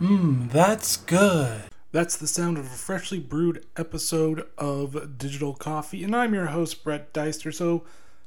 Mmm, that's good. That's the sound of a freshly brewed episode of Digital Coffee, and I'm your host, Brett Deister. So,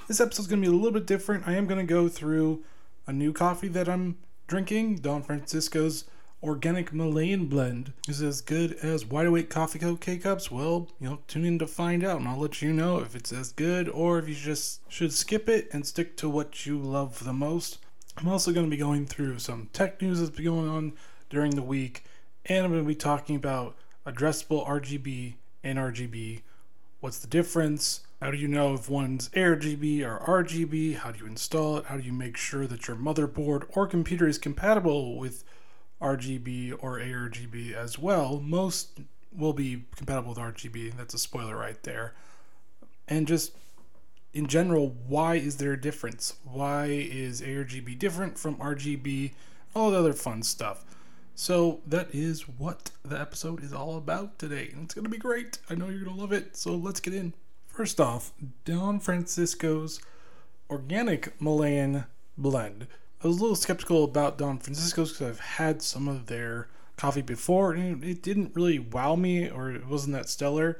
this episode's going to be a little bit different. I am going to go through a new coffee that I'm drinking, Don Francisco's Organic Malayan Blend. Is as good as Wide Awake Coffee Co. K Cups? Well, you know, tune in to find out, and I'll let you know if it's as good or if you just should skip it and stick to what you love the most. I'm also going to be going through some tech news that's been going on during the week, and I'm going to be talking about addressable RGB and RGB. What's the difference? How do you know if one's ARGB or RGB? How do you install it? How do you make sure that your motherboard or computer is compatible with RGB or ARGB as well? Most will be compatible with RGB. That's a spoiler right there. And just in general, why is there a difference? Why is ARGB different from RGB? All the other fun stuff. So that is what the episode is all about today. And it's going to be great. I know you're going to love it. So let's get in. First off, Don Francisco's Organic Malayan Blend. I was a little skeptical about Don Francisco's because I've had some of their coffee before and it didn't really wow me or it wasn't that stellar.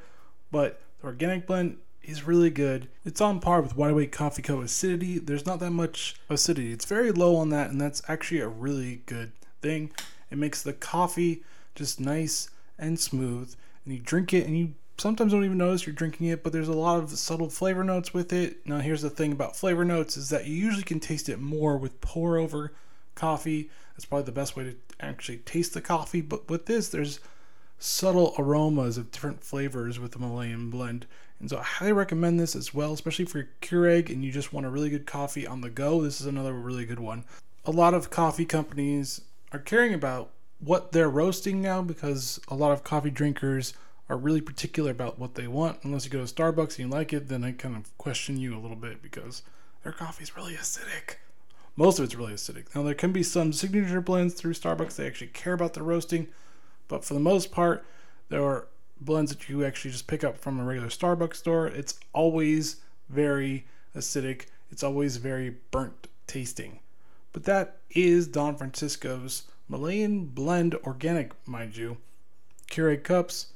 But the organic blend is really good. It's on par with Wide Awake Coffee Co. acidity. There's not that much acidity. It's very low on that, and that's actually a really good thing. It makes the coffee just nice and smooth, and you drink it and you sometimes don't even notice you're drinking it, but there's a lot of subtle flavor notes with it. Now, here's the thing about flavor notes is that you usually can taste it more with pour over coffee. That's probably the best way to actually taste the coffee, but with this, there's subtle aromas of different flavors with the Malayan blend. And so I highly recommend this as well, especially for your Keurig and you just want a really good coffee on the go. This is another really good one. A lot of coffee companies are caring about what they're roasting now because a lot of coffee drinkers are really particular about what they want. Unless you go to Starbucks and you like it, then I kind of question you a little bit because their coffee is really acidic. Most of it's really acidic. Now, there can be some signature blends through Starbucks. They actually care about the roasting, but for the most part, there are blends that you actually just pick up from a regular Starbucks store. It's always very acidic, it's always very burnt tasting. But that is Don Francisco's Malayan Blend Organic, mind you. Keurig cups.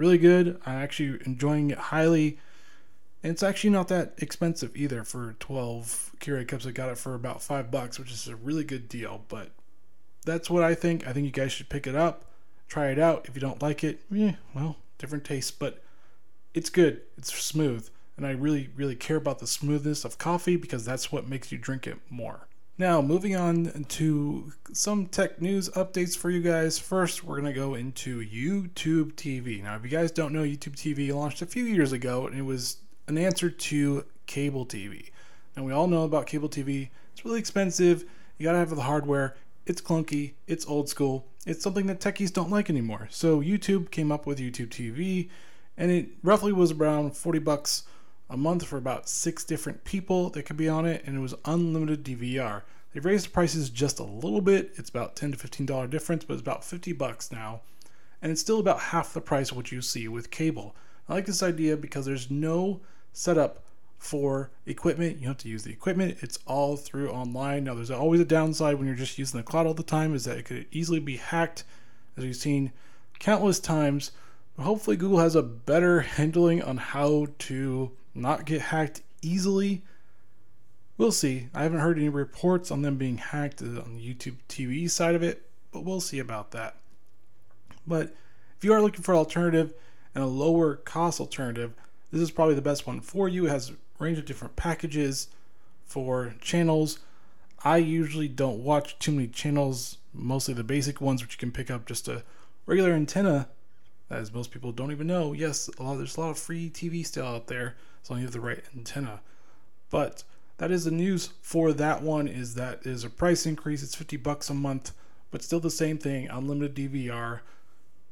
Really good. I'm actually enjoying it highly. And it's actually not that expensive either for 12 Keurig cups. I got it for about five bucks, which is a really good deal. But that's what I think. I think you guys should pick it up, try it out. If you don't like it, yeah, well, different taste. But it's good. It's smooth. And I really, really care about the smoothness of coffee because that's what makes you drink it more. Now, moving on to some tech news updates for you guys. First, we're going to go into YouTube TV. Now, if you guys don't know, YouTube TV launched a few years ago and it was an answer to cable TV. Now, we all know about cable TV. It's really expensive. You got to have the hardware. It's clunky. It's old school. It's something that techies don't like anymore. So, YouTube came up with YouTube TV and it roughly was around 40 bucks a month for about six different people that could be on it, and it was unlimited DVR. They've raised the prices just a little bit. It's about 10 to 15 dollar difference, but it's about 50 bucks now, and it's still about half the price of what you see with cable. I like this idea because there's no setup for equipment. You have to use the equipment. It's all through online. Now, there's always a downside when you're just using the cloud all the time, is that it could easily be hacked, as we've seen countless times. But hopefully, Google has a better handling on how to not get hacked easily. We'll see. I haven't heard any reports on them being hacked uh, on the YouTube TV side of it, but we'll see about that. But if you are looking for an alternative and a lower cost alternative, this is probably the best one for you. It has a range of different packages for channels. I usually don't watch too many channels, mostly the basic ones, which you can pick up just a regular antenna as most people don't even know, yes, a lot, there's a lot of free TV still out there, as long as you have the right antenna. But that is the news for that one. Is that is a price increase? It's 50 bucks a month, but still the same thing. Unlimited DVR.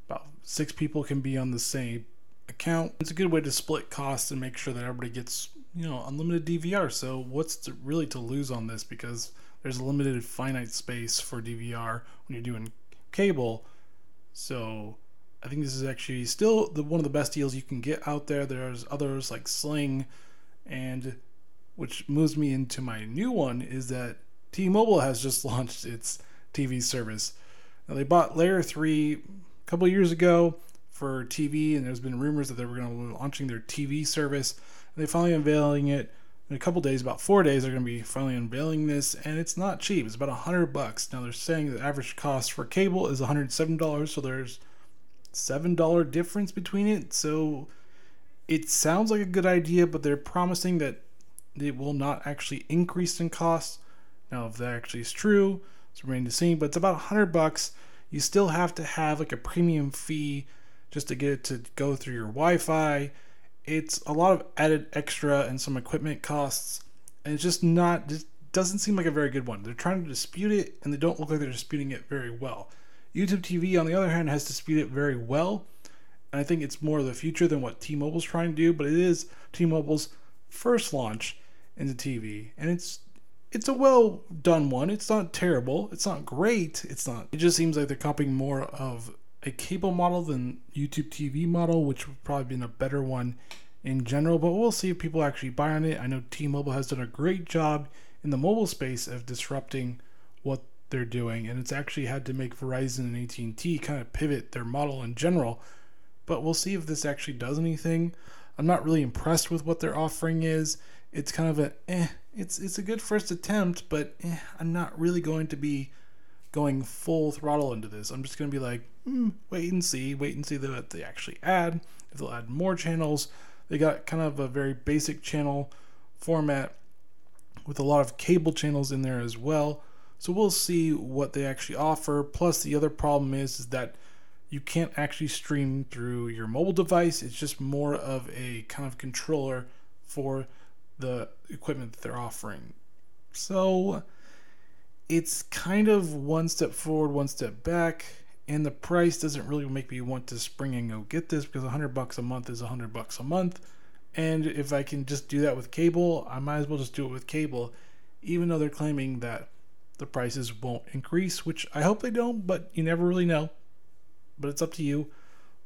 About six people can be on the same account. It's a good way to split costs and make sure that everybody gets you know unlimited DVR. So what's to, really to lose on this? Because there's a limited finite space for DVR when you're doing cable. So I think this is actually still the one of the best deals you can get out there. There's others like Sling, and which moves me into my new one is that T-Mobile has just launched its TV service. Now they bought Layer 3 a couple years ago for TV, and there's been rumors that they were going to be launching their TV service. And they finally unveiling it in a couple days, about four days, they're going to be finally unveiling this, and it's not cheap. It's about a hundred bucks. Now they're saying the average cost for cable is one hundred seven dollars, so there's seven dollar difference between it. So it sounds like a good idea, but they're promising that it will not actually increase in cost. Now, if that actually is true, it's remaining to see. But it's about hundred bucks. You still have to have like a premium fee just to get it to go through your Wi-Fi. It's a lot of added extra and some equipment costs, and it's just not. It doesn't seem like a very good one. They're trying to dispute it, and they don't look like they're disputing it very well. YouTube TV, on the other hand, has disputed it very well. And I think it's more of the future than what T-Mobile's trying to do, but it is T-Mobile's first launch into TV, and it's it's a well done one. It's not terrible. It's not great. It's not. It just seems like they're copying more of a cable model than YouTube TV model, which would probably been a better one in general. But we'll see if people actually buy on it. I know T-Mobile has done a great job in the mobile space of disrupting what they're doing, and it's actually had to make Verizon and AT&T kind of pivot their model in general. But we'll see if this actually does anything. I'm not really impressed with what their offering is. It's kind of a eh. It's it's a good first attempt, but eh, I'm not really going to be going full throttle into this. I'm just going to be like, mm, wait and see, wait and see what they actually add. If they'll add more channels, they got kind of a very basic channel format with a lot of cable channels in there as well. So we'll see what they actually offer. Plus, the other problem is, is that you can't actually stream through your mobile device. It's just more of a kind of controller for the equipment that they're offering. So it's kind of one step forward, one step back, and the price doesn't really make me want to spring and go get this because 100 bucks a month is 100 bucks a month. And if I can just do that with cable, I might as well just do it with cable, even though they're claiming that the prices won't increase, which I hope they don't, but you never really know. But it's up to you.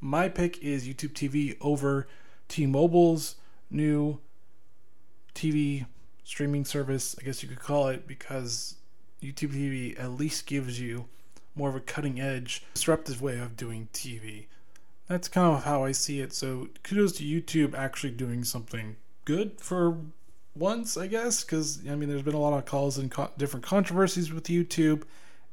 My pick is YouTube TV over T Mobile's new TV streaming service, I guess you could call it, because YouTube TV at least gives you more of a cutting edge, disruptive way of doing TV. That's kind of how I see it. So kudos to YouTube actually doing something good for once, I guess, because I mean, there's been a lot of calls and co- different controversies with YouTube,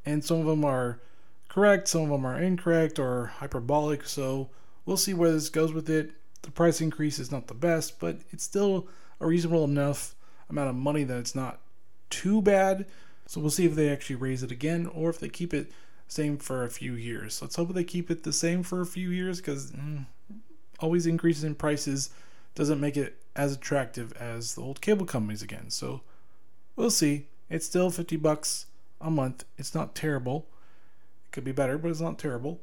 and some of them are correct, some of them are incorrect or hyperbolic. So we'll see where this goes with it. The price increase is not the best, but it's still a reasonable enough amount of money that it's not too bad. So we'll see if they actually raise it again or if they keep it same for a few years. Let's hope they keep it the same for a few years because mm, always increases in prices doesn't make it as attractive as the old cable companies again. So we'll see. It's still 50 bucks a month. It's not terrible. It could be better, but it's not terrible.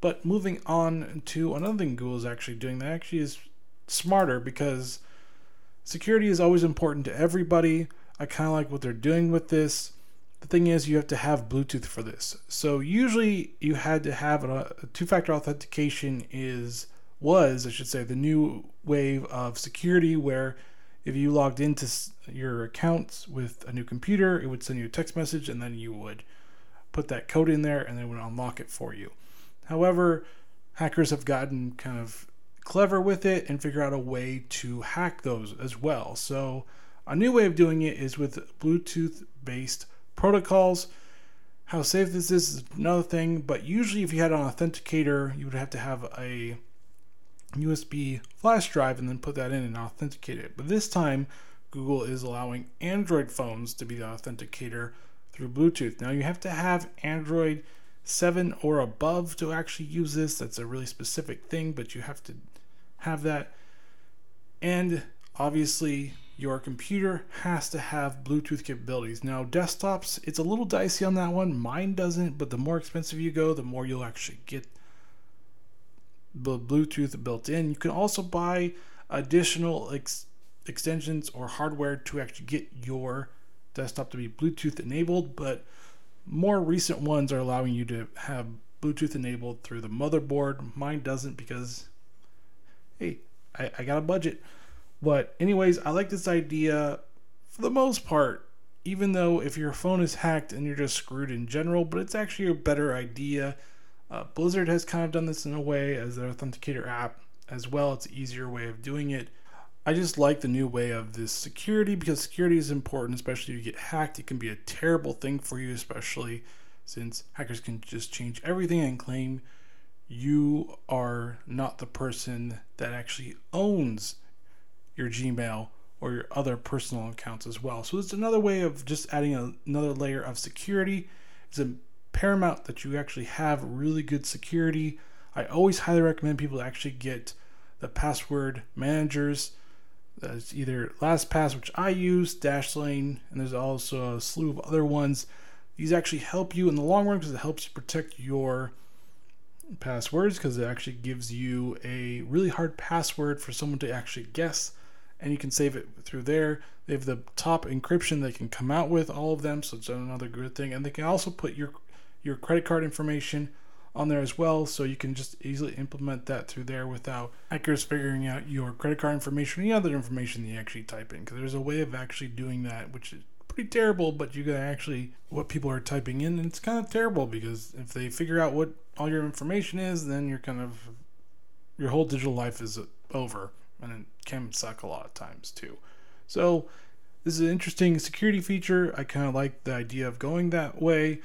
But moving on to another thing Google is actually doing that actually is smarter because security is always important to everybody. I kind of like what they're doing with this. The thing is, you have to have Bluetooth for this. So usually, you had to have a, a two-factor authentication. Is was I should say the new wave of security where if you logged into your accounts with a new computer, it would send you a text message, and then you would put that code in there, and it would unlock it for you. However, hackers have gotten kind of clever with it and figure out a way to hack those as well. So a new way of doing it is with Bluetooth based protocols. How safe this is is another thing, but usually if you had an authenticator, you would have to have a USB flash drive and then put that in and authenticate it. But this time, Google is allowing Android phones to be the authenticator through Bluetooth. Now, you have to have Android 7 or above to actually use this. That's a really specific thing, but you have to have that. And obviously, your computer has to have Bluetooth capabilities. Now, desktops, it's a little dicey on that one. Mine doesn't, but the more expensive you go, the more you'll actually get the Bluetooth built in. You can also buy additional ex- extensions or hardware to actually get your desktop to be Bluetooth enabled, but more recent ones are allowing you to have Bluetooth enabled through the motherboard. Mine doesn't because, hey, I, I got a budget. But anyways, I like this idea for the most part. even though if your phone is hacked and you're just screwed in general, but it's actually a better idea. Uh, Blizzard has kind of done this in a way as their authenticator app as well. It's an easier way of doing it. I just like the new way of this security because security is important, especially if you get hacked. It can be a terrible thing for you, especially since hackers can just change everything and claim you are not the person that actually owns your Gmail or your other personal accounts as well. So it's another way of just adding a, another layer of security. It's a paramount that you actually have really good security. I always highly recommend people actually get the password managers. That's either LastPass, which I use, Dashlane, and there's also a slew of other ones. These actually help you in the long run because it helps you protect your passwords because it actually gives you a really hard password for someone to actually guess and you can save it through there. They have the top encryption they can come out with all of them, so it's another good thing. And they can also put your your credit card information on there as well, so you can just easily implement that through there without hackers figuring out your credit card information or any other information that you actually type in. Because there's a way of actually doing that, which is pretty terrible, but you can actually what people are typing in, and it's kind of terrible because if they figure out what all your information is, then you're kind of your whole digital life is uh, over and it can suck a lot of times too. So this is an interesting security feature. I kind of like the idea of going that way.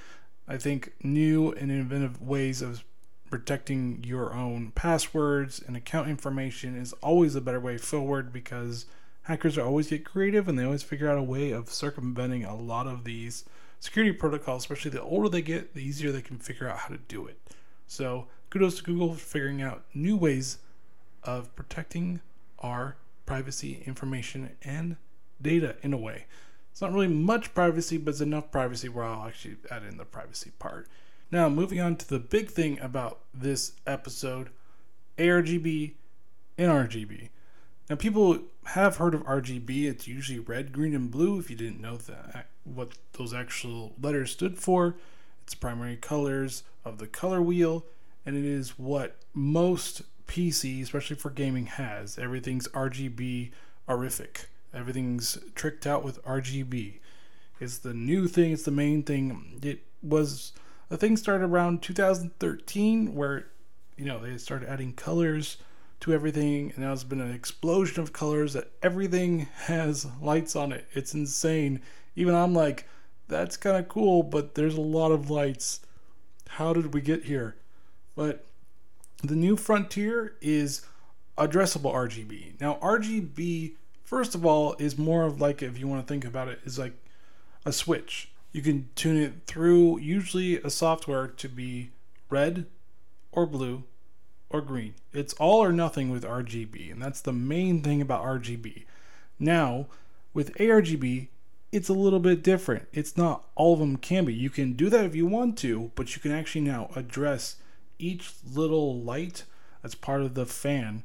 I think new and inventive ways of protecting your own passwords and account information is always a better way forward because hackers are always get creative and they always figure out a way of circumventing a lot of these security protocols, especially the older they get, the easier they can figure out how to do it. So kudos to Google for figuring out new ways of protecting our privacy information and data in a way. It's not really much privacy, but it's enough privacy where I'll actually add in the privacy part. Now, moving on to the big thing about this episode ARGB and RGB. Now, people have heard of RGB. It's usually red, green, and blue. If you didn't know that, what those actual letters stood for, it's primary colors of the color wheel, and it is what most PC, especially for gaming, has. Everything's RGB horrific. Everything's tricked out with RGB. It's the new thing, it's the main thing. It was a thing started around 2013 where, you know, they started adding colors to everything, and now it's been an explosion of colors that everything has lights on it. It's insane. Even I'm like, that's kind of cool, but there's a lot of lights. How did we get here? But the new frontier is addressable RGB. Now, RGB, first of all, is more of like, if you want to think about it, is like a switch. You can tune it through usually a software to be red or blue or green. It's all or nothing with RGB, and that's the main thing about RGB. Now, with ARGB, it's a little bit different. It's not all of them can be. You can do that if you want to, but you can actually now address each little light that's part of the fan.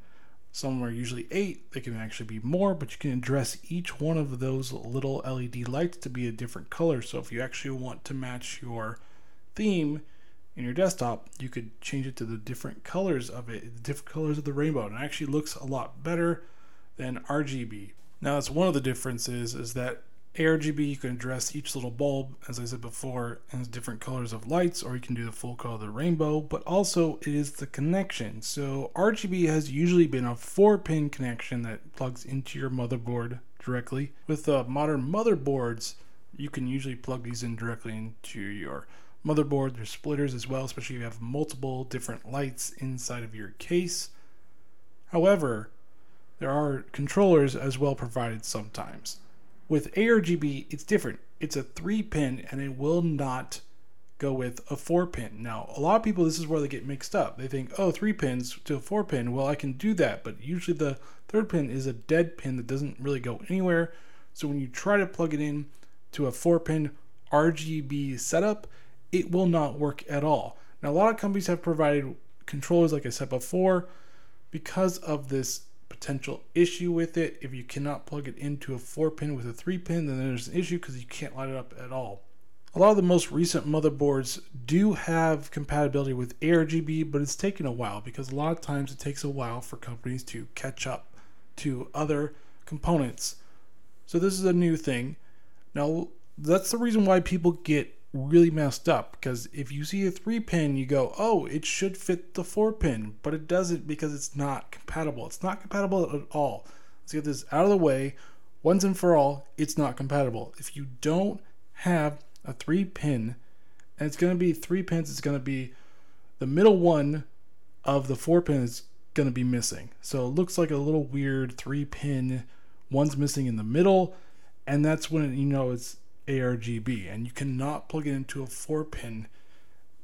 Some are usually eight, they can actually be more, but you can address each one of those little LED lights to be a different color. So if you actually want to match your theme in your desktop, you could change it to the different colors of it, the different colors of the rainbow, and it actually looks a lot better than RGB. Now, that's one of the differences is that ARGB, you can address each little bulb, as I said before, as different colors of lights, or you can do the full color of the rainbow, but also it is the connection. So RGB has usually been a four pin connection that plugs into your motherboard directly. With uh, modern motherboards, you can usually plug these in directly into your motherboard. There's splitters as well, especially if you have multiple different lights inside of your case. However, there are controllers as well provided sometimes. With ARGB, it's different. It's a three pin and it will not go with a four pin. Now, a lot of people, this is where they get mixed up. They think, oh, three pins to a four pin. Well, I can do that, but usually the third pin is a dead pin that doesn't really go anywhere. So when you try to plug it in to a four pin RGB setup, it will not work at all. Now, a lot of companies have provided controllers, like I said before, because of this potential issue with it. If you cannot plug it into a 4 pin with a 3 pin, then there's an issue because you can't light it up at all. A lot of the most recent motherboards do have compatibility with ARGB, but it's taken a while because a lot of times it takes a while for companies to catch up to other components. So this is a new thing. Now, that's the reason why people get really messed up because if you see a 3 pin you go oh it should fit the 4 pin but it doesn't because it's not compatible. It's not compatible at all. Let's get this out of the way. Once and for all it's not compatible. If you don't have a 3 pin and it's going to be 3 pins it's going to be the middle one of the 4 pin is going to be missing. So it looks like a little weird 3 pin one's missing in the middle and that's when you know it's ARGB, and you cannot plug it into a 4 pin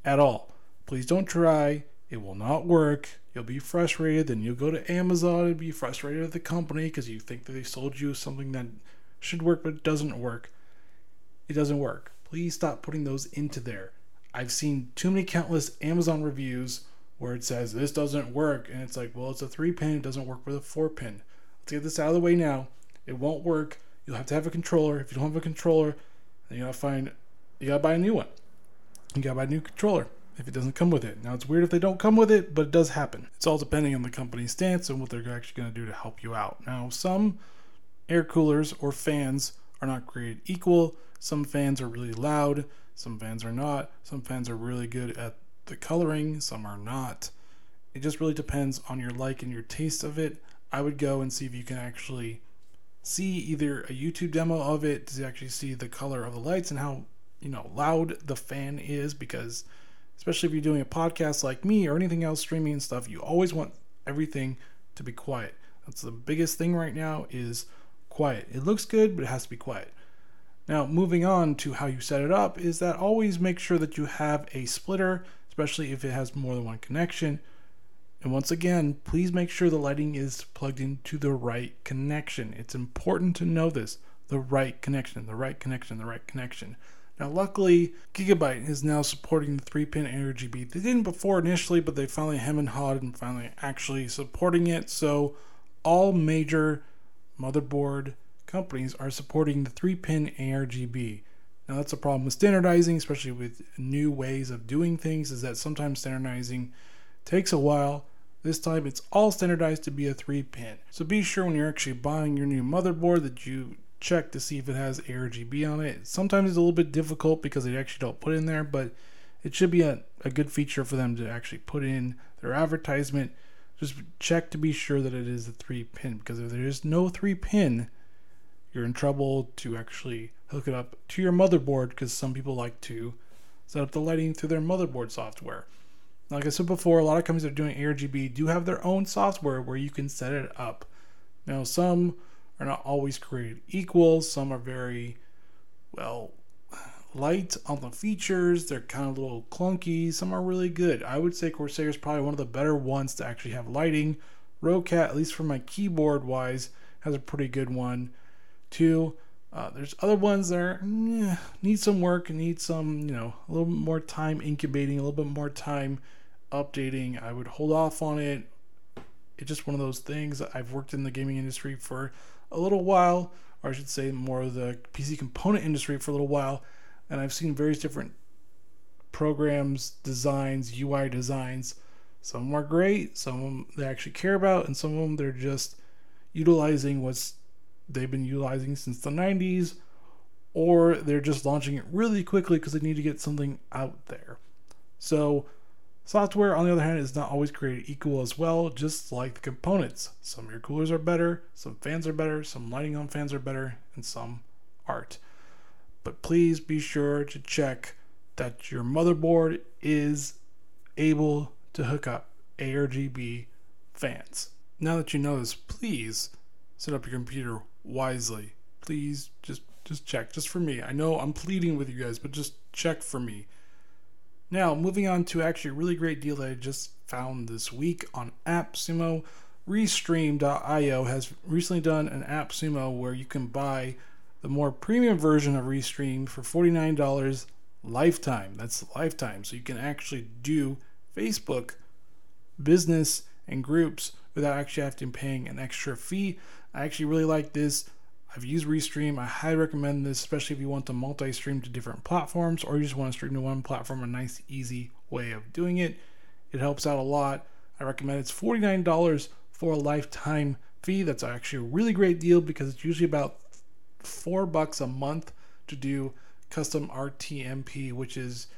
at all. Please don't try, it will not work. You'll be frustrated, then you'll go to Amazon and be frustrated at the company because you think that they sold you something that should work but doesn't work. It doesn't work. Please stop putting those into there. I've seen too many countless Amazon reviews where it says this doesn't work, and it's like, well, it's a three pin, it doesn't work with a four pin. Let's get this out of the way now. It won't work. You'll have to have a controller. If you don't have a controller, you gotta find you gotta buy a new one. You gotta buy a new controller if it doesn't come with it. Now it's weird if they don't come with it, but it does happen. It's all depending on the company's stance and what they're actually gonna do to help you out. Now some air coolers or fans are not created equal. Some fans are really loud, some fans are not. Some fans are really good at the coloring, some are not. It just really depends on your like and your taste of it. I would go and see if you can actually see either a YouTube demo of it to actually see the color of the lights and how you know loud the fan is because especially if you're doing a podcast like me or anything else streaming and stuff you always want everything to be quiet. That's the biggest thing right now is quiet. It looks good but it has to be quiet. Now moving on to how you set it up is that always make sure that you have a splitter especially if it has more than one connection and once again, please make sure the lighting is plugged into the right connection. It's important to know this the right connection, the right connection, the right connection. Now, luckily, Gigabyte is now supporting the 3 pin ARGB. They didn't before initially, but they finally hem and hawed and finally actually supporting it. So, all major motherboard companies are supporting the 3 pin ARGB. Now, that's a problem with standardizing, especially with new ways of doing things, is that sometimes standardizing Takes a while. This time it's all standardized to be a 3 pin. So be sure when you're actually buying your new motherboard that you check to see if it has ARGB on it. Sometimes it's a little bit difficult because they actually don't put in there, but it should be a, a good feature for them to actually put in their advertisement. Just check to be sure that it is a 3 pin because if there is no 3 pin, you're in trouble to actually hook it up to your motherboard because some people like to set up the lighting through their motherboard software. Like I said before, a lot of companies that are doing ARGB do have their own software where you can set it up. Now, some are not always created equal, some are very, well, light on the features. They're kind of a little clunky. Some are really good. I would say Corsair is probably one of the better ones to actually have lighting. Roccat, at least for my keyboard wise, has a pretty good one too. Uh, there's other ones that are, eh, need some work, need some, you know, a little more time incubating, a little bit more time updating. I would hold off on it. It's just one of those things. I've worked in the gaming industry for a little while, or I should say, more of the PC component industry for a little while, and I've seen various different programs, designs, UI designs. Some of them are great, some of them they actually care about, and some of them they're just utilizing what's they've been utilizing since the 90s, or they're just launching it really quickly because they need to get something out there. So, software, on the other hand, is not always created equal as well, just like the components. Some air coolers are better, some fans are better, some lighting on fans are better, and some aren't. But please be sure to check that your motherboard is able to hook up ARGB fans. Now that you know this, please set up your computer wisely. Please just just check just for me. I know I'm pleading with you guys, but just check for me. Now, moving on to actually a really great deal that I just found this week on AppSumo. Restream.io has recently done an AppSumo where you can buy the more premium version of Restream for $49 lifetime. That's lifetime. So you can actually do Facebook, business, and groups without actually having to paying an extra fee. I actually really like this. I've used Restream. I highly recommend this, especially if you want to multi-stream to different platforms or you just want to stream to one platform. A nice, easy way of doing it. It helps out a lot. I recommend it's $49 for a lifetime fee. That's actually a really great deal because it's usually about four bucks a month to do custom RTMP, which is,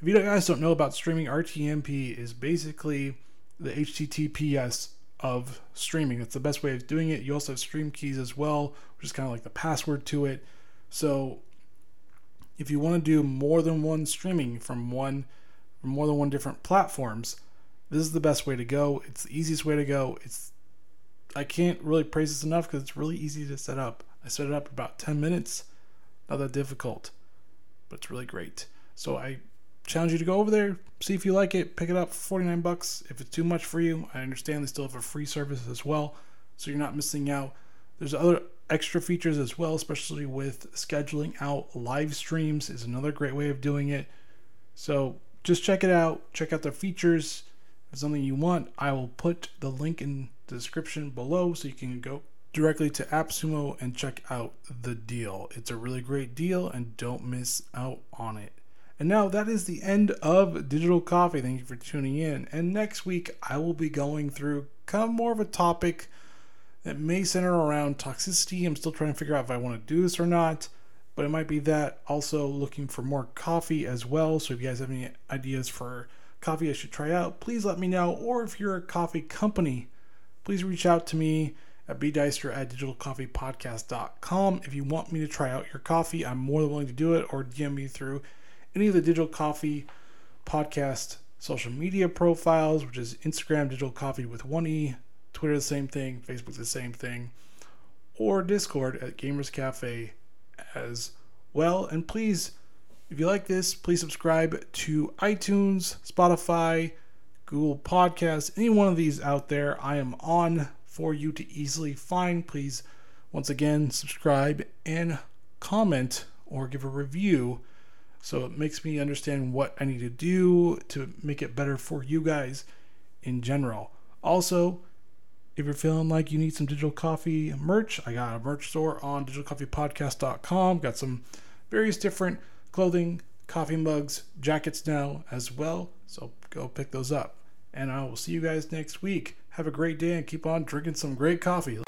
if you guys don't know about streaming, RTMP is basically the HTTPS of streaming. It's the best way of doing it. You also have stream keys as well, which is kind of like the password to it. So if you want to do more than one streaming from one from more than one different platforms, this is the best way to go. It's the easiest way to go. It's I can't really praise this enough because it's really easy to set up. I set it up about 10 minutes. Not that difficult, but it's really great. So I challenge you to go over there, see if you like it, pick it up for 49 bucks. If it's too much for you, I understand they still have a free service as well, so you're not missing out. There's other extra features as well, especially with scheduling out live streams is another great way of doing it. So just check it out. Check out the features. If it's something you want, I will put the link in the description below so you can go directly to AppSumo and check out the deal. It's a really great deal and don't miss out on it. And now that is the end of Digital Coffee. Thank you for tuning in. And next week, I will be going through kind of more of a topic that may center around toxicity. I'm still trying to figure out if I want to do this or not, but it might be that. Also, looking for more coffee as well. So, if you guys have any ideas for coffee I should try out, please let me know. Or if you're a coffee company, please reach out to me at bdeister at digitalcoffeepodcast.com. If you want me to try out your coffee, I'm more than willing to do it, or DM me through any of the Digital Coffee podcast social media profiles, which is Instagram Digital Coffee with one E, Twitter the same thing, Facebook the same thing, or Discord at Gamers Cafe as well. And please, if you like this, please subscribe to iTunes, Spotify, Google Podcasts, any one of these out there. I am on for you to easily find. Please, once again, subscribe and comment or give a review so it makes me understand what I need to do to make it better for you guys in general. Also, if you're feeling like you need some digital coffee merch, I got a merch store on digitalcoffeepodcast.com. Got some various different clothing, coffee mugs, jackets now as well. So go pick those up. And I will see you guys next week. Have a great day and keep on drinking some great coffee.